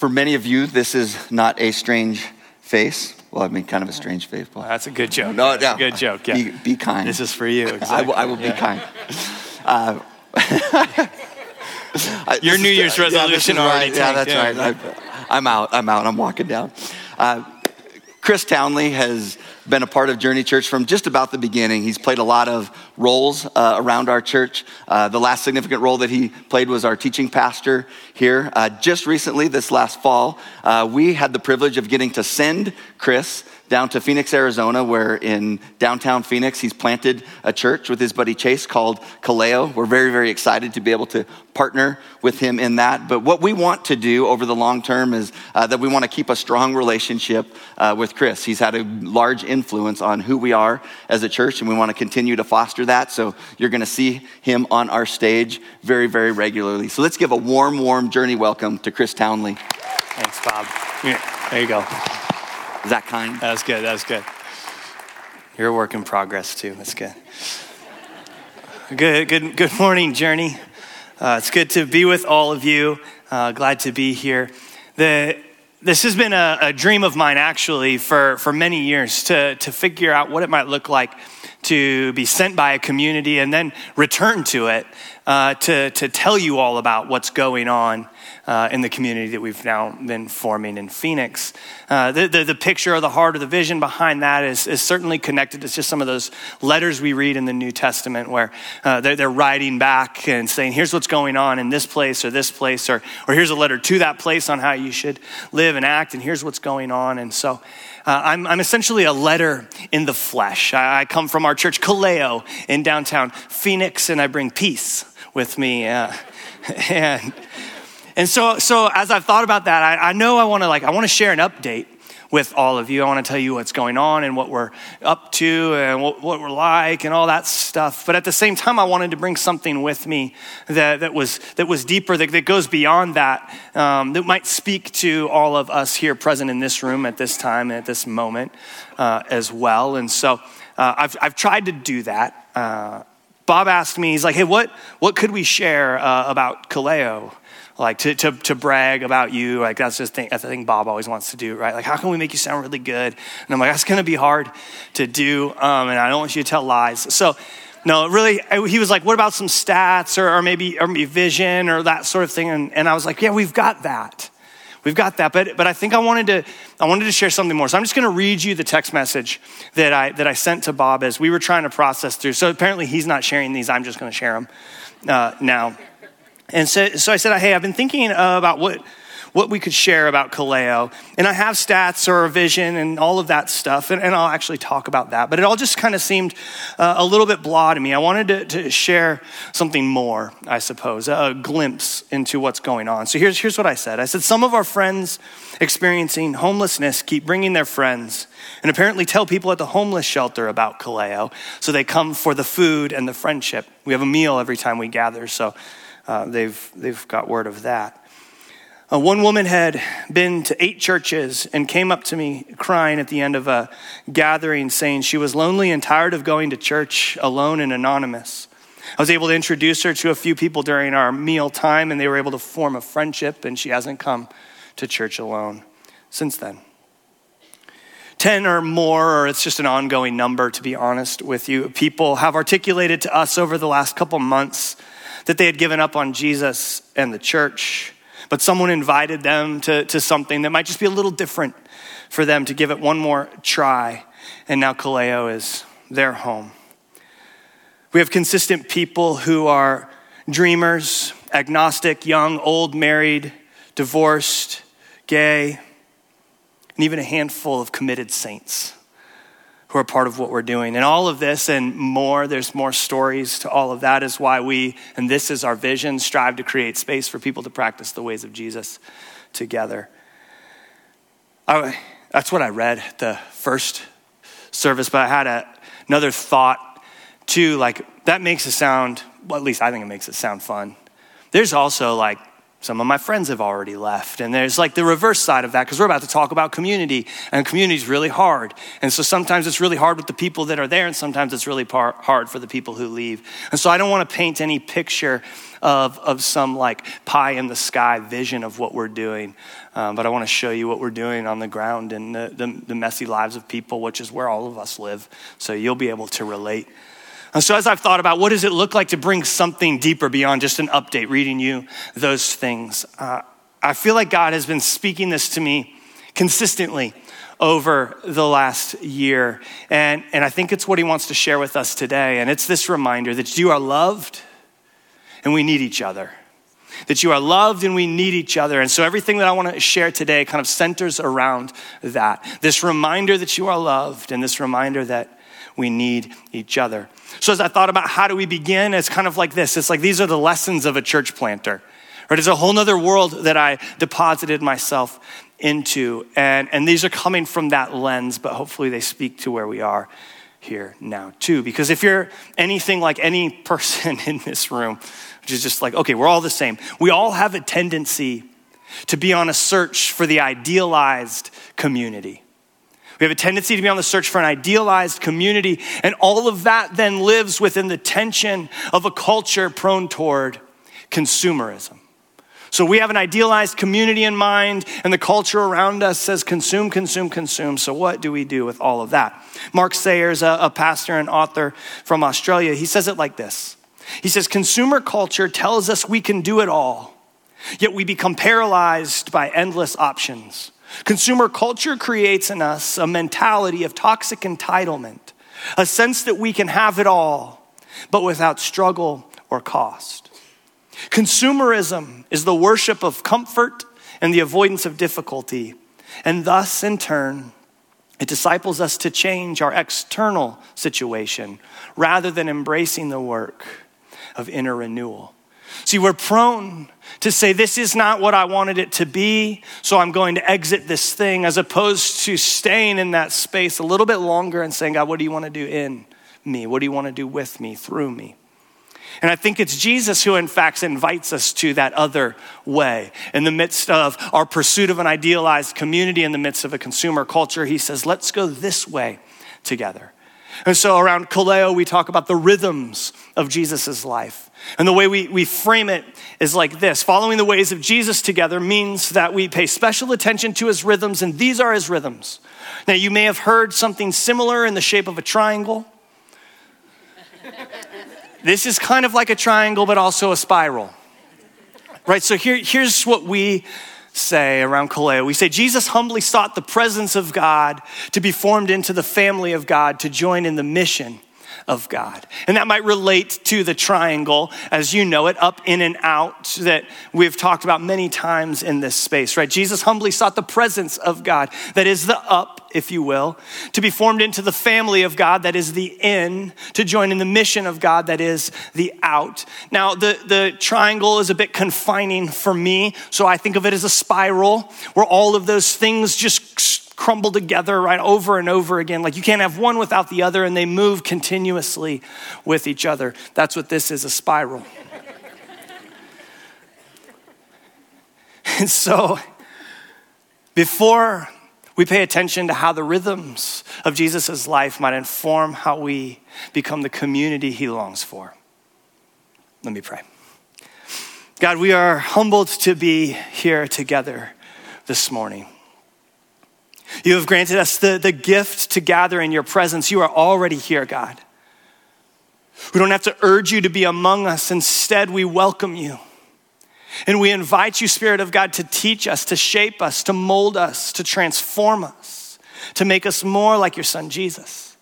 For many of you, this is not a strange face. Well, I mean, kind of a strange face. Well, that's a good joke. No, no. good joke. Yeah. Be, be kind. This is for you. I will, I will be kind. Uh, Your New Year's yeah, resolution is already right. Yeah, that's right. I, I'm out. I'm out. I'm walking down. Uh, Chris Townley has been a part of Journey Church from just about the beginning. He's played a lot of roles uh, around our church. Uh, the last significant role that he played was our teaching pastor here. Uh, just recently, this last fall, uh, we had the privilege of getting to send Chris down to Phoenix, Arizona, where in downtown Phoenix, he's planted a church with his buddy Chase called Kaleo. We're very, very excited to be able to partner with him in that. But what we want to do over the long term is uh, that we want to keep a strong relationship uh, with Chris. He's had a large influence on who we are as a church, and we want to continue to foster that. So you're going to see him on our stage very, very regularly. So let's give a warm, warm journey welcome to Chris Townley. Thanks, Bob. Yeah, there you go. Is that kind? That was good. That was good. You're a work in progress too. That's good. Good, good, good morning, Journey. Uh, it's good to be with all of you. Uh, glad to be here. The, this has been a, a dream of mine actually for, for many years to, to figure out what it might look like to be sent by a community and then return to it uh, to, to tell you all about what's going on uh, in the community that we've now been forming in Phoenix. Uh, the, the, the picture or the heart or the vision behind that is, is certainly connected to just some of those letters we read in the New Testament where uh, they're, they're writing back and saying, here's what's going on in this place or this place, or, or here's a letter to that place on how you should live and act, and here's what's going on. And so uh, I'm, I'm essentially a letter in the flesh. I, I come from our church, Kaleo, in downtown Phoenix, and I bring peace with me. Uh, and and so, so as I've thought about that, I, I know I want to like I want to share an update with all of you. I want to tell you what's going on and what we're up to and what, what we're like and all that stuff. But at the same time, I wanted to bring something with me that, that was that was deeper, that, that goes beyond that, um, that might speak to all of us here present in this room at this time and at this moment uh, as well. And so, uh, I've I've tried to do that. Uh, Bob asked me, he's like, hey, what, what could we share uh, about Kaleo? Like to, to, to brag about you, like that's just thing, that's the thing Bob always wants to do, right? Like, how can we make you sound really good? And I'm like, that's gonna be hard to do, um, and I don't want you to tell lies. So, no, really, I- he was like, what about some stats or, or maybe or maybe vision or that sort of thing? And, and I was like, yeah, we've got that. We've got that, but, but I think I wanted to I wanted to share something more. So I'm just going to read you the text message that I that I sent to Bob as we were trying to process through. So apparently he's not sharing these. I'm just going to share them uh, now. And so, so I said, hey, I've been thinking about what what we could share about Kaleo. And I have stats or a vision and all of that stuff, and, and I'll actually talk about that. But it all just kind of seemed uh, a little bit blah to me. I wanted to, to share something more, I suppose, a glimpse into what's going on. So here's, here's what I said I said, Some of our friends experiencing homelessness keep bringing their friends and apparently tell people at the homeless shelter about Kaleo. So they come for the food and the friendship. We have a meal every time we gather, so uh, they've, they've got word of that. Uh, one woman had been to eight churches and came up to me crying at the end of a gathering, saying she was lonely and tired of going to church alone and anonymous. I was able to introduce her to a few people during our meal time, and they were able to form a friendship, and she hasn't come to church alone since then. 10 or more, or it's just an ongoing number, to be honest with you, people have articulated to us over the last couple months that they had given up on Jesus and the church but someone invited them to, to something that might just be a little different for them to give it one more try. And now Kaleo is their home. We have consistent people who are dreamers, agnostic, young, old, married, divorced, gay, and even a handful of committed saints who are part of what we're doing. And all of this and more, there's more stories to all of that, is why we, and this is our vision, strive to create space for people to practice the ways of Jesus together. I, that's what I read the first service, but I had a, another thought too. Like, that makes it sound, well, at least I think it makes it sound fun. There's also like Some of my friends have already left. And there's like the reverse side of that because we're about to talk about community, and community is really hard. And so sometimes it's really hard with the people that are there, and sometimes it's really par- hard for the people who leave. And so I don't want to paint any picture of, of some like pie in the sky vision of what we're doing, um, but I want to show you what we're doing on the ground and the, the, the messy lives of people, which is where all of us live. So you'll be able to relate. And so, as I've thought about what does it look like to bring something deeper beyond just an update, reading you those things, uh, I feel like God has been speaking this to me consistently over the last year. And, and I think it's what He wants to share with us today. And it's this reminder that you are loved and we need each other. That you are loved and we need each other. And so everything that I want to share today kind of centers around that. This reminder that you are loved and this reminder that we need each other. So as I thought about how do we begin, it's kind of like this. It's like these are the lessons of a church planter. Right? It's a whole nother world that I deposited myself into. And, and these are coming from that lens, but hopefully they speak to where we are here now too. Because if you're anything like any person in this room, which is just like, okay, we're all the same, we all have a tendency to be on a search for the idealized community. We have a tendency to be on the search for an idealized community, and all of that then lives within the tension of a culture prone toward consumerism. So we have an idealized community in mind, and the culture around us says consume, consume, consume. So what do we do with all of that? Mark Sayers, a, a pastor and author from Australia, he says it like this. He says, Consumer culture tells us we can do it all, yet we become paralyzed by endless options. Consumer culture creates in us a mentality of toxic entitlement, a sense that we can have it all, but without struggle or cost. Consumerism is the worship of comfort and the avoidance of difficulty, and thus, in turn, it disciples us to change our external situation rather than embracing the work of inner renewal. See, we're prone to say, This is not what I wanted it to be, so I'm going to exit this thing, as opposed to staying in that space a little bit longer and saying, God, what do you want to do in me? What do you want to do with me, through me? And I think it's Jesus who, in fact, invites us to that other way. In the midst of our pursuit of an idealized community, in the midst of a consumer culture, he says, Let's go this way together. And so around Kaleo, we talk about the rhythms of Jesus' life. And the way we, we frame it is like this following the ways of Jesus together means that we pay special attention to his rhythms, and these are his rhythms. Now, you may have heard something similar in the shape of a triangle. this is kind of like a triangle, but also a spiral. Right? So here, here's what we say around Kaleo. We say Jesus humbly sought the presence of God to be formed into the family of God, to join in the mission of God. And that might relate to the triangle as you know it, up, in, and out, that we've talked about many times in this space, right? Jesus humbly sought the presence of God, that is the up, if you will, to be formed into the family of God, that is the in, to join in the mission of God, that is the out. Now, the, the triangle is a bit confining for me, so I think of it as a spiral where all of those things just crumble together right over and over again. Like you can't have one without the other, and they move continuously with each other. That's what this is a spiral. and so, before we pay attention to how the rhythms of Jesus' life might inform how we become the community he longs for, let me pray. God, we are humbled to be here together this morning. You have granted us the, the gift to gather in your presence. You are already here, God. We don't have to urge you to be among us. Instead, we welcome you. And we invite you, Spirit of God, to teach us, to shape us, to mold us, to transform us, to make us more like your Son, Jesus.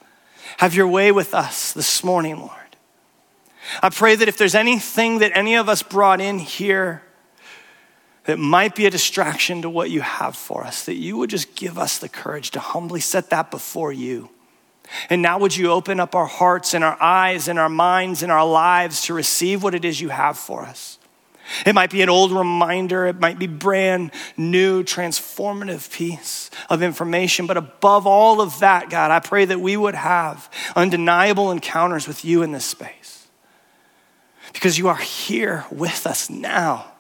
Have your way with us this morning, Lord. I pray that if there's anything that any of us brought in here that might be a distraction to what you have for us, that you would just give us the courage to humbly set that before you. And now, would you open up our hearts and our eyes and our minds and our lives to receive what it is you have for us? It might be an old reminder, it might be brand new, transformative piece of information. But above all of that, God, I pray that we would have undeniable encounters with you in this space. Because you are here with us now.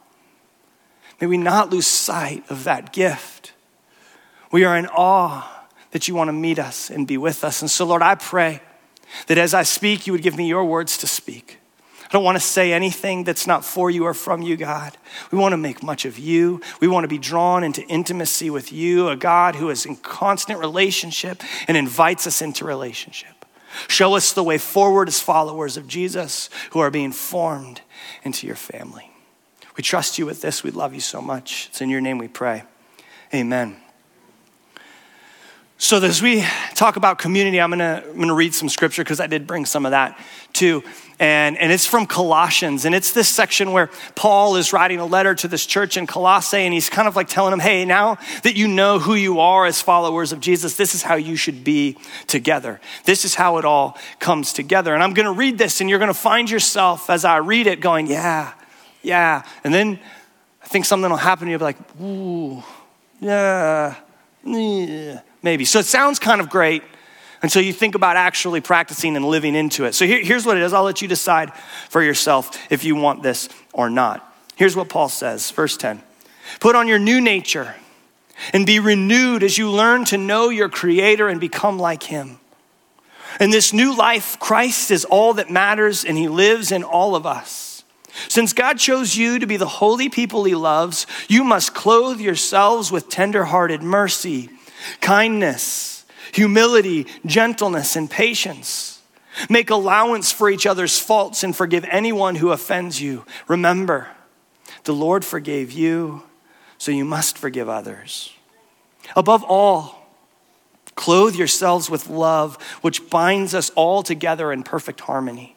May we not lose sight of that gift. We are in awe that you want to meet us and be with us. And so, Lord, I pray that as I speak, you would give me your words to speak. I don't want to say anything that's not for you or from you, God. We want to make much of you. We want to be drawn into intimacy with you, a God who is in constant relationship and invites us into relationship. Show us the way forward as followers of Jesus who are being formed into your family. We trust you with this. We love you so much. It's in your name we pray. Amen. So, as we talk about community, I'm gonna, I'm gonna read some scripture because I did bring some of that too. And, and it's from Colossians. And it's this section where Paul is writing a letter to this church in Colossae. And he's kind of like telling them, hey, now that you know who you are as followers of Jesus, this is how you should be together. This is how it all comes together. And I'm gonna read this, and you're gonna find yourself as I read it going, yeah, yeah. And then I think something will happen, and you'll be like, ooh, yeah, yeah maybe. So it sounds kind of great until you think about actually practicing and living into it. So here, here's what it is. I'll let you decide for yourself if you want this or not. Here's what Paul says, verse 10 Put on your new nature and be renewed as you learn to know your Creator and become like Him. In this new life, Christ is all that matters and He lives in all of us. Since God chose you to be the holy people He loves, you must clothe yourselves with tender-hearted mercy kindness, humility, gentleness, and patience. Make allowance for each other's faults and forgive anyone who offends you. Remember, the Lord forgave you, so you must forgive others. Above all, clothe yourselves with love, which binds us all together in perfect harmony.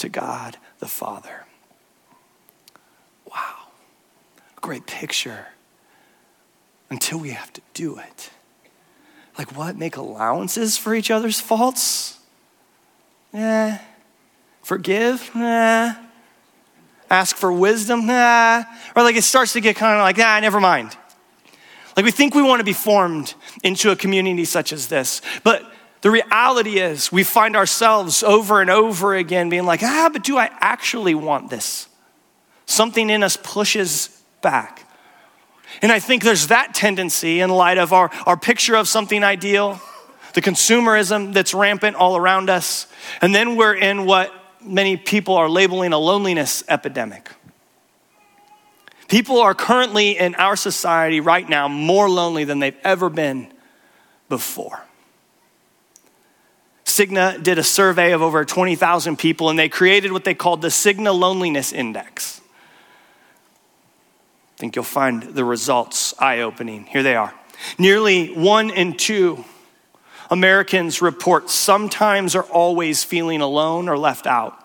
to God the Father. Wow. Great picture until we have to do it. Like, what? Make allowances for each other's faults? Yeah. Forgive? Nah. Ask for wisdom? Nah. Or like it starts to get kind of like, nah, never mind. Like we think we want to be formed into a community such as this. But the reality is, we find ourselves over and over again being like, ah, but do I actually want this? Something in us pushes back. And I think there's that tendency in light of our, our picture of something ideal, the consumerism that's rampant all around us. And then we're in what many people are labeling a loneliness epidemic. People are currently in our society right now more lonely than they've ever been before. Cigna did a survey of over 20,000 people and they created what they called the Cigna Loneliness Index I think you'll find the results eye opening. Here they are. Nearly one in two Americans report sometimes or always feeling alone or left out.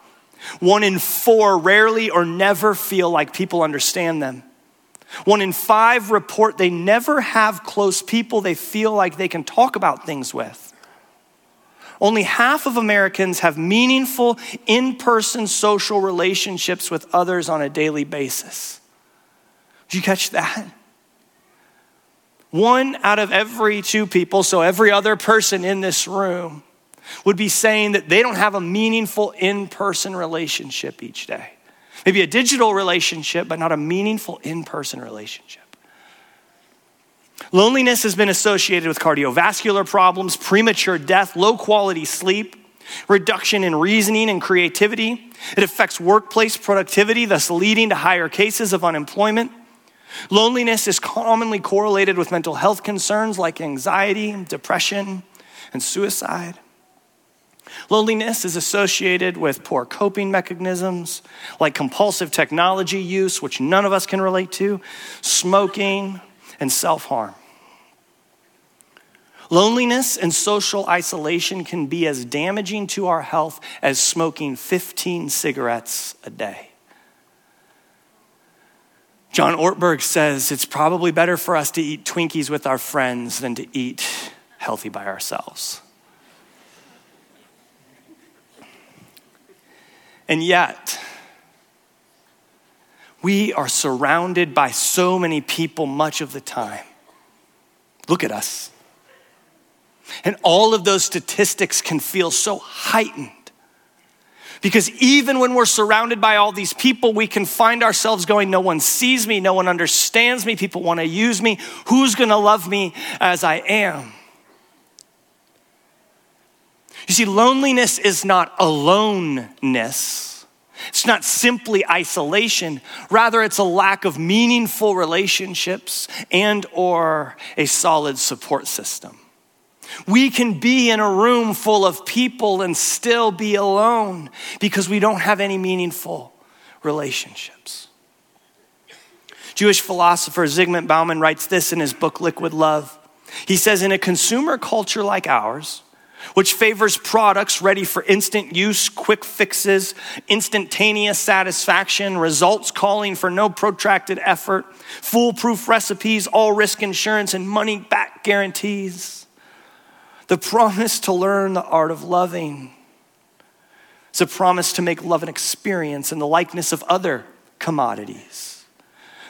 One in four rarely or never feel like people understand them. One in five report they never have close people they feel like they can talk about things with. Only half of Americans have meaningful in person social relationships with others on a daily basis. Did you catch that? One out of every two people, so every other person in this room, would be saying that they don't have a meaningful in person relationship each day. Maybe a digital relationship, but not a meaningful in person relationship. Loneliness has been associated with cardiovascular problems, premature death, low quality sleep, reduction in reasoning and creativity. It affects workplace productivity, thus leading to higher cases of unemployment. Loneliness is commonly correlated with mental health concerns like anxiety, depression, and suicide. Loneliness is associated with poor coping mechanisms like compulsive technology use, which none of us can relate to, smoking, and self harm. Loneliness and social isolation can be as damaging to our health as smoking 15 cigarettes a day. John Ortberg says it's probably better for us to eat Twinkies with our friends than to eat healthy by ourselves. And yet, we are surrounded by so many people much of the time. Look at us. And all of those statistics can feel so heightened. Because even when we're surrounded by all these people, we can find ourselves going, No one sees me, no one understands me, people want to use me. Who's going to love me as I am? You see, loneliness is not aloneness. It's not simply isolation, rather it's a lack of meaningful relationships and or a solid support system. We can be in a room full of people and still be alone because we don't have any meaningful relationships. Jewish philosopher Zygmunt Bauman writes this in his book Liquid Love. He says, In a consumer culture like ours, which favors products ready for instant use, quick fixes, instantaneous satisfaction, results calling for no protracted effort, foolproof recipes, all risk insurance, and money back guarantees. The promise to learn the art of loving is a promise to make love an experience in the likeness of other commodities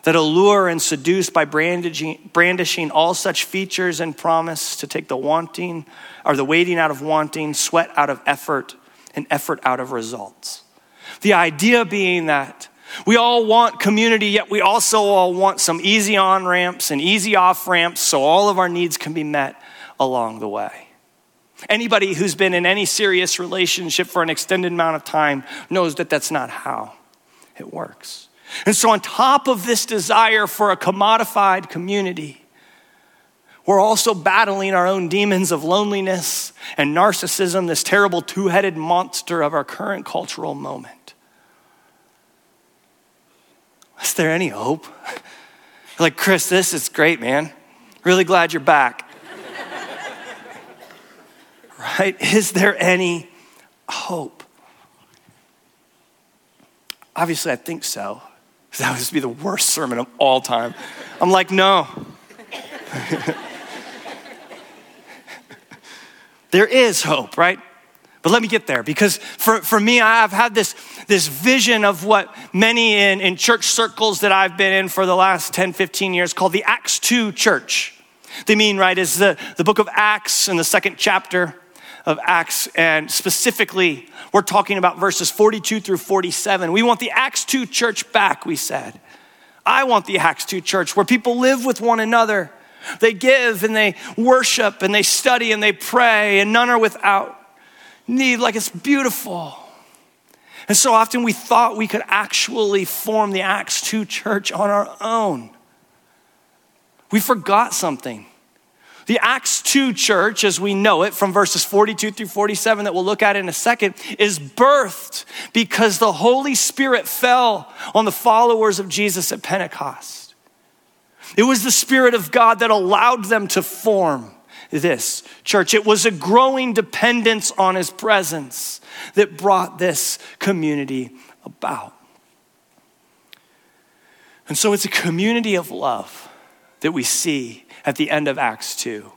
that allure and seduce by brandishing, brandishing all such features and promise to take the wanting or the waiting out of wanting, sweat out of effort, and effort out of results. The idea being that we all want community, yet we also all want some easy on ramps and easy off ramps so all of our needs can be met along the way. Anybody who's been in any serious relationship for an extended amount of time knows that that's not how it works. And so, on top of this desire for a commodified community, we're also battling our own demons of loneliness and narcissism, this terrible two headed monster of our current cultural moment. Is there any hope? Like, Chris, this is great, man. Really glad you're back. right? Is there any hope? Obviously, I think so. That would just be the worst sermon of all time. I'm like, no. there is hope, right? But let me get there because for, for me, I've had this, this vision of what many in, in church circles that I've been in for the last 10, 15 years called the Acts 2 church. They mean, right, is the, the book of Acts in the second chapter of Acts, and specifically, we're talking about verses 42 through 47. We want the Acts 2 church back, we said. I want the Acts 2 church where people live with one another. They give and they worship and they study and they pray, and none are without need. Like it's beautiful. And so often we thought we could actually form the Acts 2 church on our own. We forgot something. The Acts 2 church, as we know it from verses 42 through 47 that we'll look at in a second, is birthed because the Holy Spirit fell on the followers of Jesus at Pentecost. It was the Spirit of God that allowed them to form this church. It was a growing dependence on His presence that brought this community about. And so it's a community of love that we see at the end of Acts 2.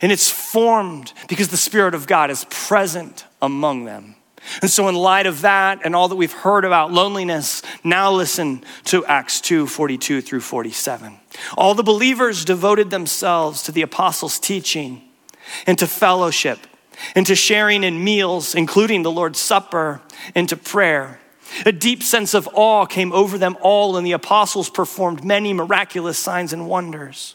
And it's formed because the Spirit of God is present among them. And so, in light of that and all that we've heard about loneliness, now listen to Acts 2 42 through 47. All the believers devoted themselves to the apostles' teaching and to fellowship and to sharing in meals, including the Lord's Supper, and to prayer. A deep sense of awe came over them all, and the apostles performed many miraculous signs and wonders.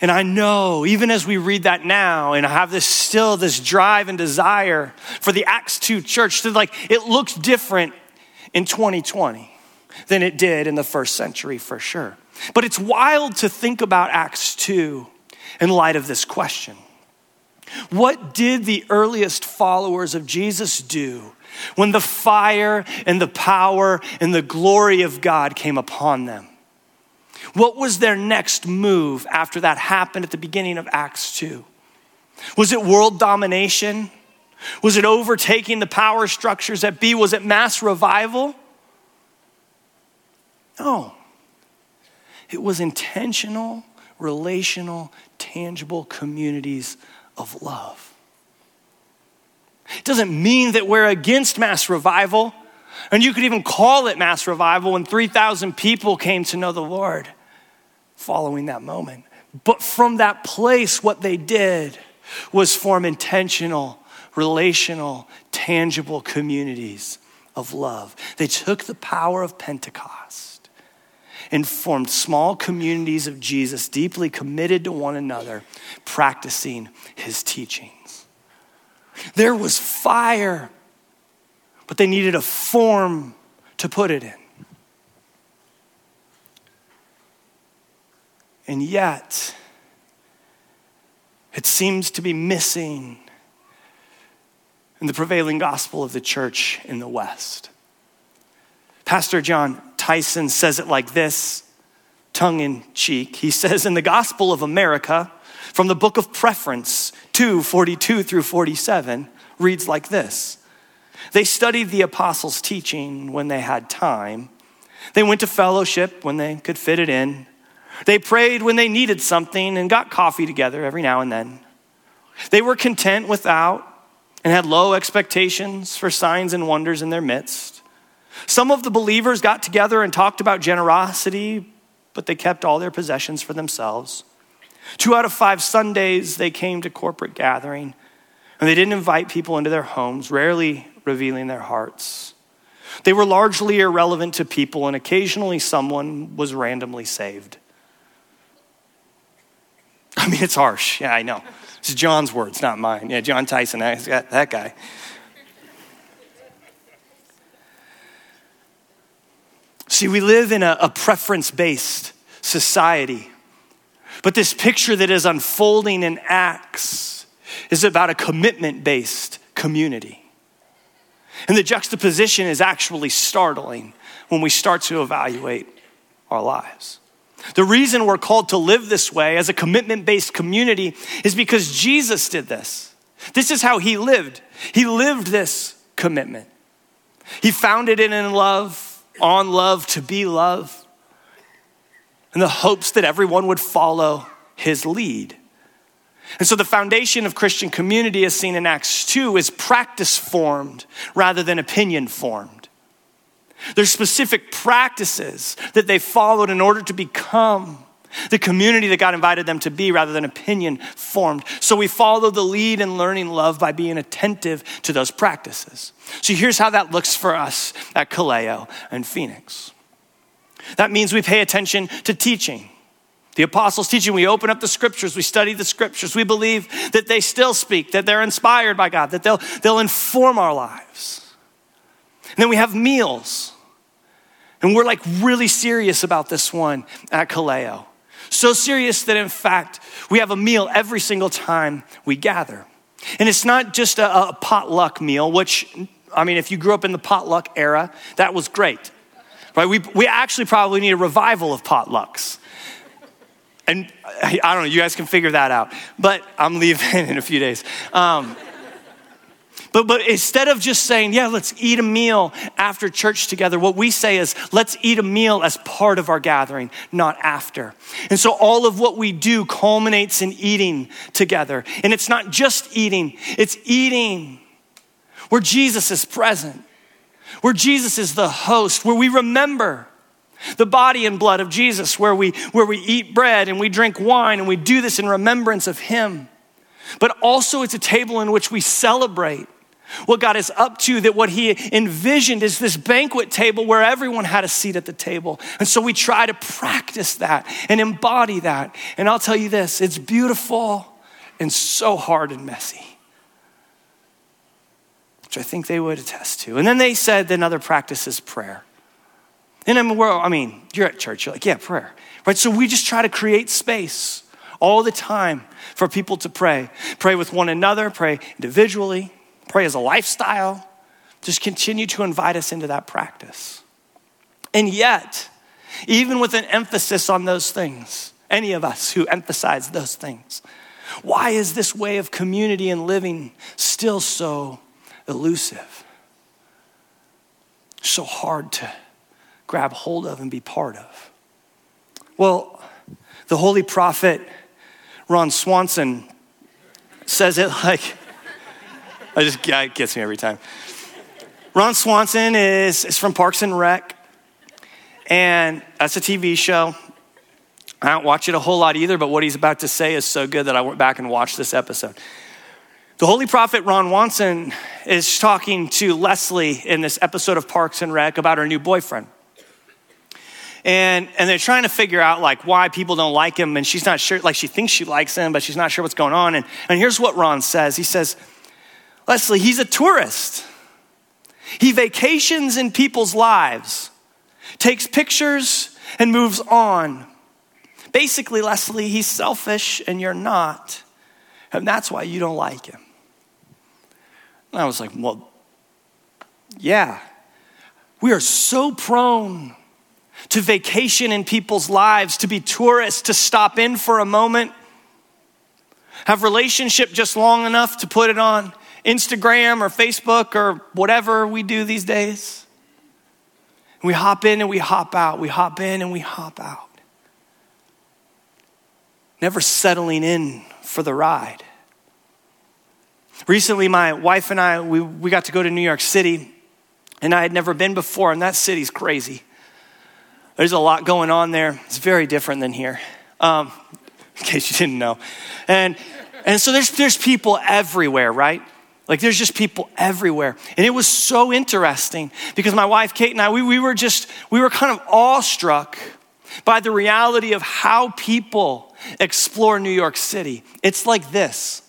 And I know, even as we read that now, and I have this still this drive and desire for the Acts 2 church to like, it looks different in 2020 than it did in the first century for sure. But it's wild to think about Acts 2 in light of this question. What did the earliest followers of Jesus do when the fire and the power and the glory of God came upon them? What was their next move after that happened at the beginning of Acts 2? Was it world domination? Was it overtaking the power structures at B? Was it mass revival? No. It was intentional, relational, tangible communities of love. It doesn't mean that we're against mass revival. And you could even call it mass revival when 3,000 people came to know the Lord following that moment. But from that place, what they did was form intentional, relational, tangible communities of love. They took the power of Pentecost and formed small communities of Jesus, deeply committed to one another, practicing his teachings. There was fire, but they needed a form to put it in. And yet, it seems to be missing in the prevailing gospel of the church in the West. Pastor Jon Tyson says it like this, tongue in cheek. He says, In the gospel of America, from the book of preference 242 through 47, reads like this They studied the apostles' teaching when they had time, they went to fellowship when they could fit it in. They prayed when they needed something and got coffee together every now and then. They were content without and had low expectations for signs and wonders in their midst. Some of the believers got together and talked about generosity, but they kept all their possessions for themselves. Two out of five Sundays, they came to corporate gathering, and they didn't invite people into their homes, rarely revealing their hearts. They were largely irrelevant to people, and occasionally someone was randomly saved. I mean, it's harsh. Yeah, I know. It's Jon's words, not mine. Yeah, Jon Tyson, that guy. See, we live in a, a preference based society. But this picture that is unfolding in Acts is about a commitment based community. And the juxtaposition is actually startling when we start to evaluate our lives. The reason we're called to live this way as a commitment based community is because Jesus did this. This is how he lived. He lived this commitment. He founded it in love, on love, to be love, in the hopes that everyone would follow his lead. And so the foundation of Christian community, as seen in Acts 2, is practice formed rather than opinion formed. There's specific practices that they followed in order to become the community that God invited them to be rather than opinion formed. So we follow the lead in learning love by being attentive to those practices. So here's how that looks for us at Kaleo and Phoenix. That means we pay attention to teaching. The apostles' teaching, we open up the scriptures, we study the scriptures, we believe that they still speak, that they're inspired by God, that they'll, they'll inform our lives. And then we have meals. And we're like really serious about this one at Kaleo. So serious that in fact, we have a meal every single time we gather. And it's not just a, a potluck meal, which, I mean, if you grew up in the potluck era, that was great. Right? We, we actually probably need a revival of potlucks. And I don't know, you guys can figure that out. But I'm leaving in a few days. Um, but, but instead of just saying, yeah, let's eat a meal after church together, what we say is, let's eat a meal as part of our gathering, not after. And so all of what we do culminates in eating together. And it's not just eating, it's eating where Jesus is present, where Jesus is the host, where we remember the body and blood of Jesus, where we, where we eat bread and we drink wine and we do this in remembrance of Him. But also, it's a table in which we celebrate what God is up to, that what He envisioned is this banquet table where everyone had a seat at the table. And so we try to practice that and embody that. And I'll tell you this it's beautiful and so hard and messy, which I think they would attest to. And then they said another practice is prayer. And I mean, we're, I mean, you're at church, you're like, yeah, prayer. Right? So we just try to create space all the time for people to pray. Pray with one another, pray individually, pray as a lifestyle. Just continue to invite us into that practice. And yet, even with an emphasis on those things, any of us who emphasize those things, why is this way of community and living still so elusive? So hard to grab hold of and be part of? Well, the holy prophet Ron Swanson says it like, I just, it gets me every time. Ron Swanson is, is from Parks and Rec, and that's a TV show. I don't watch it a whole lot either, but what he's about to say is so good that I went back and watched this episode. The Holy Prophet Ron Swanson is talking to Leslie in this episode of Parks and Rec about her new boyfriend. And, and they're trying to figure out like why people don't like him and she's not sure like she thinks she likes him but she's not sure what's going on. And, and here's what ron says. He says leslie he's a tourist. He vacations in people's lives takes pictures and moves on. Basically leslie he's selfish and you're not and that's why you don't like him. And i was like well yeah. We are so prone to vacation in people's lives, to be tourists, to stop in for a moment, have relationship just long enough to put it on Instagram or Facebook or whatever we do these days. We hop in and we hop out. We hop in and we hop out. Never settling in for the ride. Recently, my wife and I, we, we got to go to New York City, and I had never been before, and that city's crazy. There's a lot going on there. It's very different than here, um, in case you didn't know. And, and so there's, there's people everywhere, right? Like there's just people everywhere. And it was so interesting because my wife Kate and I, we, we were just, we were kind of awestruck by the reality of how people explore New York City. It's like this.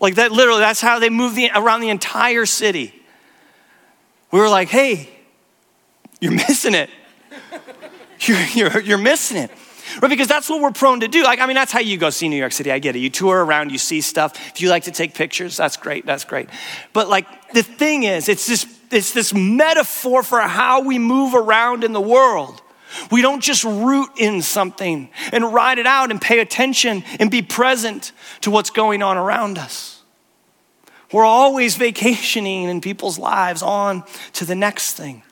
Like that, literally, that's how they move the, around the entire city. We were like, hey, you're missing it. You're, you're, you're missing it. Right? Because that's what we're prone to do. Like, I mean, that's how you go see New York City. I get it. You tour around, you see stuff. If you like to take pictures, that's great. That's great. But like, the thing is, it's this, it's this metaphor for how we move around in the world. We don't just root in something and ride it out and pay attention and be present to what's going on around us. We're always vacationing in people's lives on to the next thing.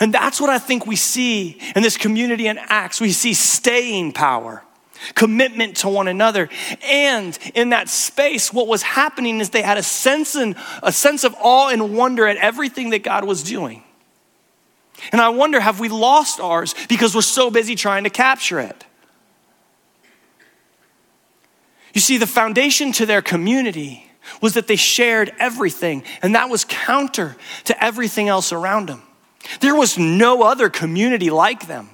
And that's what I think we see in this community in Acts. We see staying power, commitment to one another. And in that space, what was happening is they had a sense, and, a sense of awe and wonder at everything that God was doing. And I wonder have we lost ours because we're so busy trying to capture it? You see, the foundation to their community was that they shared everything, and that was counter to everything else around them. There was no other community like them.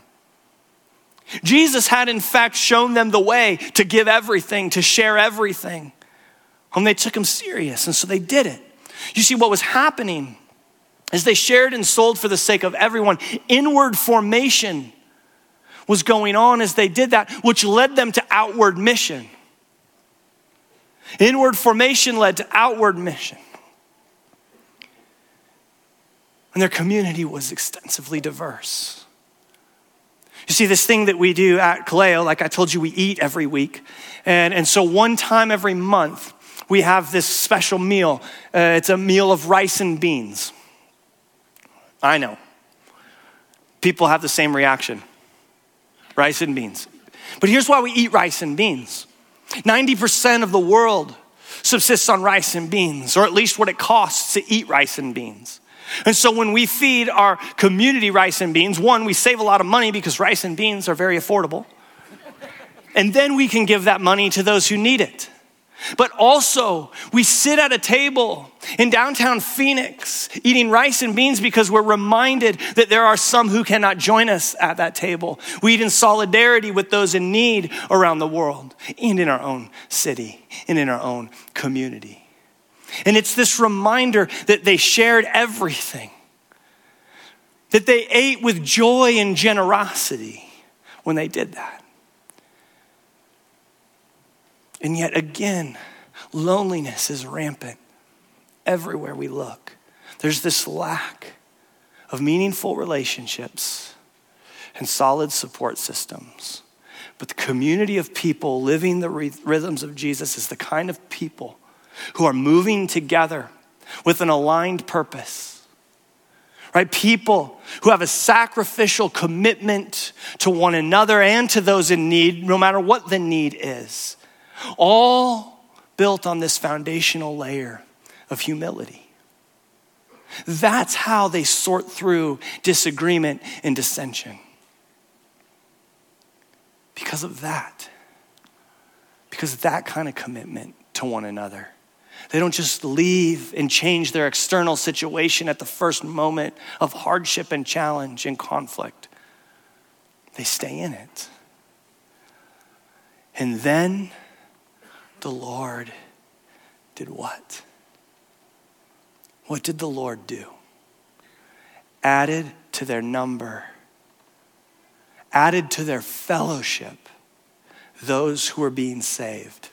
Jesus had, in fact, shown them the way to give everything, to share everything. And they took him serious, and so they did it. You see, what was happening as they shared and sold for the sake of everyone, inward formation was going on as they did that, which led them to outward mission. Inward formation led to outward mission. And their community was extensively diverse. You see, this thing that we do at Kaleo, like I told you, we eat every week. And, and so, one time every month, we have this special meal. Uh, it's a meal of rice and beans. I know. People have the same reaction rice and beans. But here's why we eat rice and beans 90% of the world subsists on rice and beans, or at least what it costs to eat rice and beans. And so when we feed our community rice and beans, one, we save a lot of money because rice and beans are very affordable. And then we can give that money to those who need it. But also, we sit at a table in downtown Phoenix eating rice and beans because we're reminded that there are some who cannot join us at that table. We eat in solidarity with those in need around the world and in our own city and in our own community. And it's this reminder that they shared everything, that they ate with joy and generosity when they did that. And yet again, loneliness is rampant everywhere we look. There's this lack of meaningful relationships and solid support systems. But the community of people living the rhythms of Jesus is the kind of people who are moving together with an aligned purpose. Right? People who have a sacrificial commitment to one another and to those in need, no matter what the need is. All built on this foundational layer of humility. That's how they sort through disagreement and dissension. Because of that. Because of that kind of commitment to one another. They don't just leave and change their external situation at the first moment of hardship and challenge and conflict. They stay in it. And then the Lord did what? What did the Lord do? Added to their number, added to their fellowship, those who were being saved.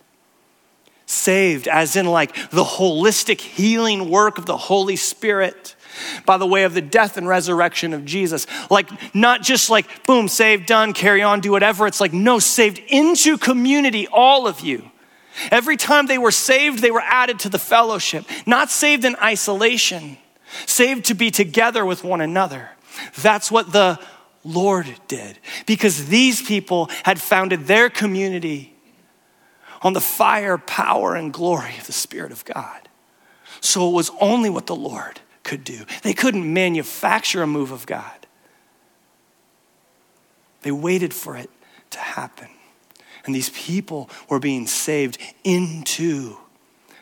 Saved, as in like the holistic healing work of the Holy Spirit by the way of the death and resurrection of Jesus. Like, not just like, boom, saved, done, carry on, do whatever. It's like, no, saved into community, all of you. Every time they were saved, they were added to the fellowship, not saved in isolation, saved to be together with one another. That's what the Lord did because these people had founded their community on the fire, power, and glory of the Spirit of God. So it was only what the Lord could do. They couldn't manufacture a move of God, they waited for it to happen. And these people were being saved into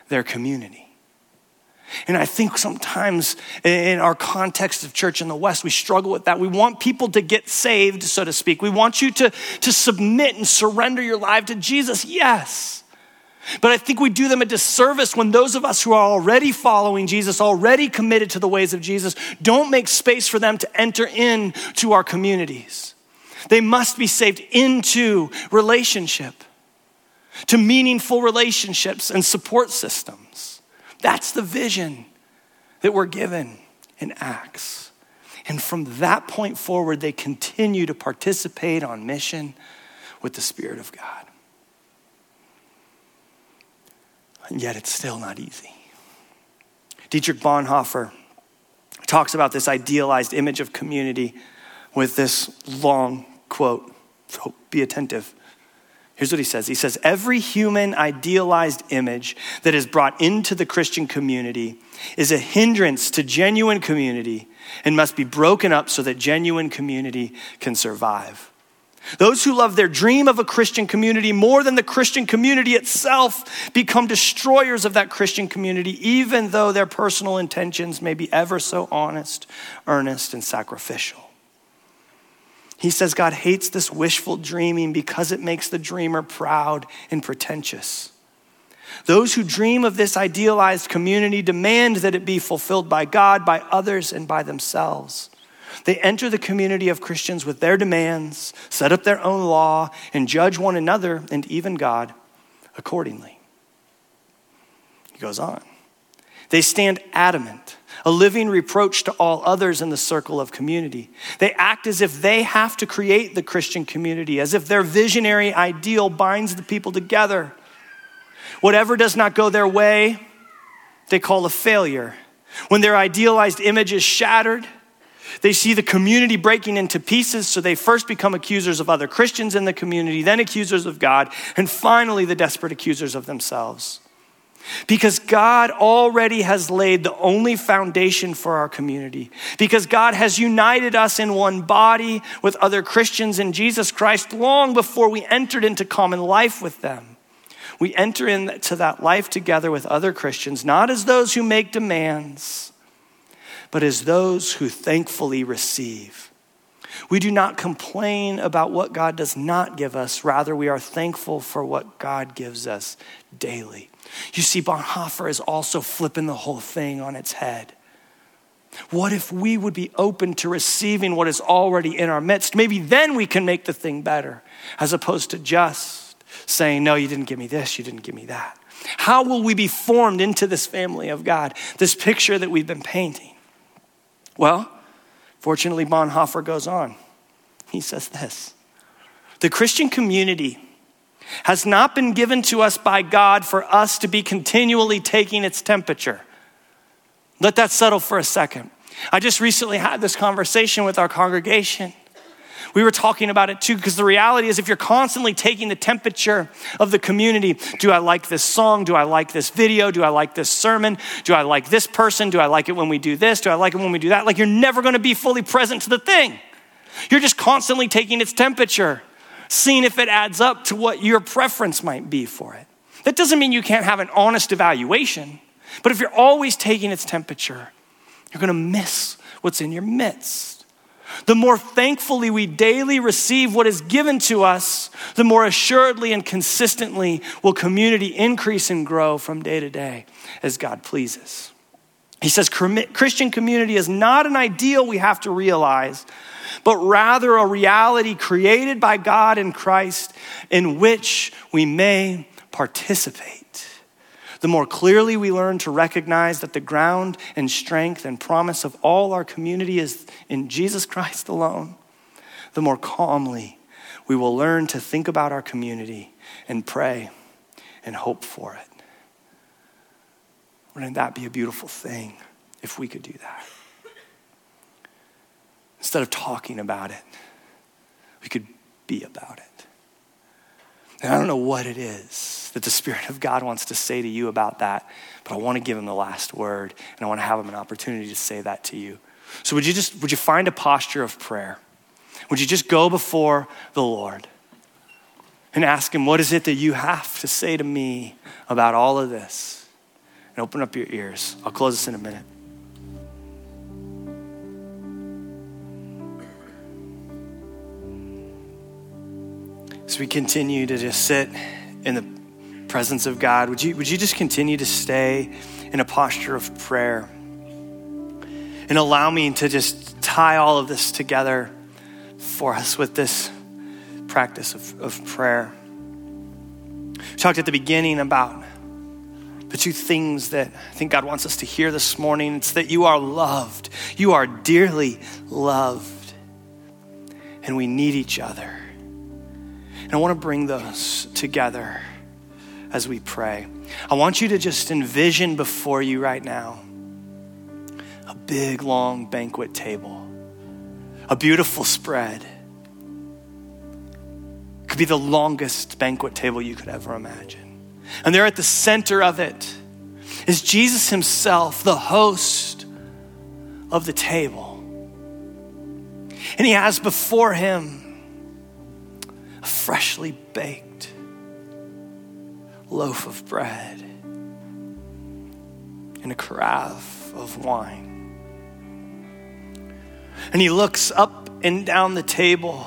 their community. And I think sometimes in our context of church in the West, we struggle with that. We want people to get saved, so to speak. We want you to, to submit and surrender your life to Jesus, yes. But I think we do them a disservice when those of us who are already following Jesus, already committed to the ways of Jesus, don't make space for them to enter into our communities. They must be saved into relationship, to meaningful relationships and support systems. That's the vision that we're given in Acts. And from that point forward, they continue to participate on mission with the Spirit of God. And yet, it's still not easy. Dietrich Bonhoeffer talks about this idealized image of community with this long quote, so be attentive. Here's what he says He says, Every human idealized image that is brought into the Christian community is a hindrance to genuine community and must be broken up so that genuine community can survive. Those who love their dream of a Christian community more than the Christian community itself become destroyers of that Christian community, even though their personal intentions may be ever so honest, earnest, and sacrificial. He says God hates this wishful dreaming because it makes the dreamer proud and pretentious. Those who dream of this idealized community demand that it be fulfilled by God, by others, and by themselves. They enter the community of Christians with their demands, set up their own law, and judge one another and even God accordingly. He goes on. They stand adamant a living reproach to all others in the circle of community. They act as if they have to create the Christian community, as if their visionary ideal binds the people together. Whatever does not go their way, they call a failure. When their idealized image is shattered, they see the community breaking into pieces, so they first become accusers of other Christians in the community, then accusers of God, and finally the desperate accusers of themselves. Because God already has laid the only foundation for our community. Because God has united us in one body with other Christians in Jesus Christ long before we entered into common life with them. We enter into that life together with other Christians, not as those who make demands, but as those who thankfully receive. We do not complain about what God does not give us. Rather, we are thankful for what God gives us daily. You see, Bonhoeffer is also flipping the whole thing on its head. What if we would be open to receiving what is already in our midst? Maybe then we can make the thing better, as opposed to just saying, No, you didn't give me this, you didn't give me that. How will we be formed into this family of God, this picture that we've been painting? Well, fortunately, Bonhoeffer goes on. He says this The Christian community has not been given to us by God for us to be continually taking its temperature. Let that settle for a second. I just recently had this conversation with our congregation. We were talking about it too, because the reality is, if you're constantly taking the temperature of the community, do I like this song? Do I like this video? Do I like this sermon? Do I like this person? Do I like it when we do this? Do I like it when we do that? Like, you're never gonna be fully present to the thing. You're just constantly taking its temperature, seeing if it adds up to what your preference might be for it. That doesn't mean you can't have an honest evaluation. But if you're always taking its temperature, you're to miss what's in your midst. The more thankfully we daily receive what is given to us, the more assuredly and consistently will community increase and grow from day to day as God pleases. He says Christian community is not an ideal we have to realize, but rather a reality created by God in Christ in which we may participate the more clearly we learn to recognize that the ground and strength and promise of all our community is in Jesus Christ alone, the more calmly we will learn to think about our community and pray and hope for it. Wouldn't that be a beautiful thing if we could do that? Instead of talking about it, we could be about it. And I don't know what it is that the Spirit of God wants to say to you about that, but I want to give him the last word, and I want to have him an opportunity to say that to you. So would you just would you find a posture of prayer? Would you just go before the Lord and ask him, what is it that you have to say to me about all of this? And open up your ears. I'll close this in a minute. As we continue to just sit in the presence of God, would you, would you just continue to stay in a posture of prayer and allow me to just tie all of this together for us with this practice of, of prayer? We talked at the beginning about the two things that I think God wants us to hear this morning. It's that you are loved, you are dearly loved, and we need each other. And I want to bring those together as we pray. I want you to just envision before you right now a big, long banquet table, a beautiful spread. It could be the longest banquet table you could ever imagine. And there at the center of it is Jesus himself, the host of the table. And he has before him a freshly baked loaf of bread and a carafe of wine. And he looks up and down the table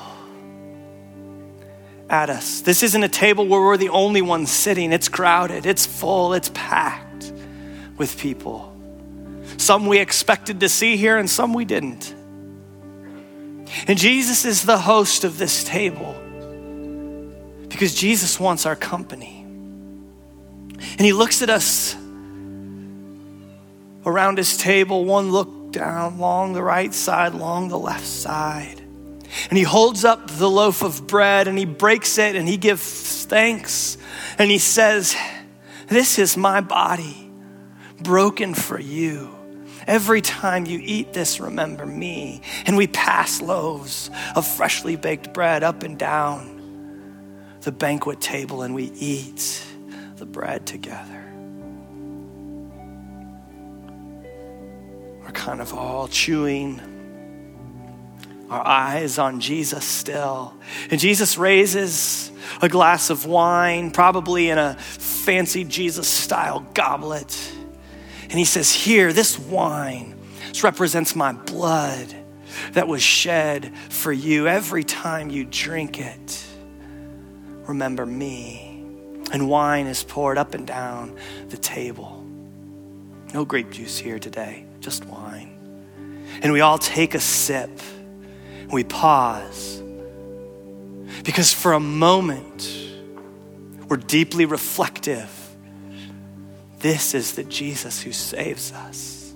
at us. This isn't a table where we're the only ones sitting. It's crowded, it's full, it's packed with people. Some we expected to see here, and some we didn't. And Jesus is the host of this table because Jesus wants our company. And he looks at us around his table, one look down along the right side, along the left side. And he holds up the loaf of bread and he breaks it and he gives thanks. And he says, This is my body broken for you. Every time you eat this, remember me. And we pass loaves of freshly baked bread up and down the banquet table and we eat the bread together. We're kind of all chewing our eyes on Jesus still. And Jesus raises a glass of wine, probably in a fancy Jesus style goblet. And he says, Here, this wine this represents my blood that was shed for you. Every time you drink it, remember me. And wine is poured up and down the table. No grape juice here today, just wine. And we all take a sip. We pause. Because for a moment, we're deeply reflective. This is the Jesus who saves us,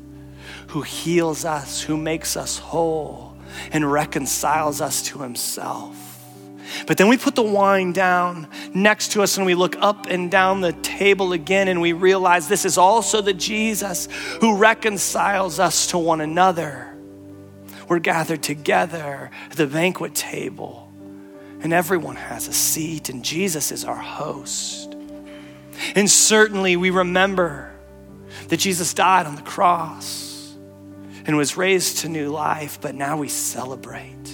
who heals us, who makes us whole, and reconciles us to himself. But then we put the wine down next to us and we look up and down the table again and we realize this is also the Jesus who reconciles us to one another. We're gathered together at the banquet table and everyone has a seat and Jesus is our host. And certainly we remember that Jesus died on the cross and was raised to new life, but now we celebrate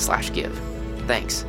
slash give. Thanks.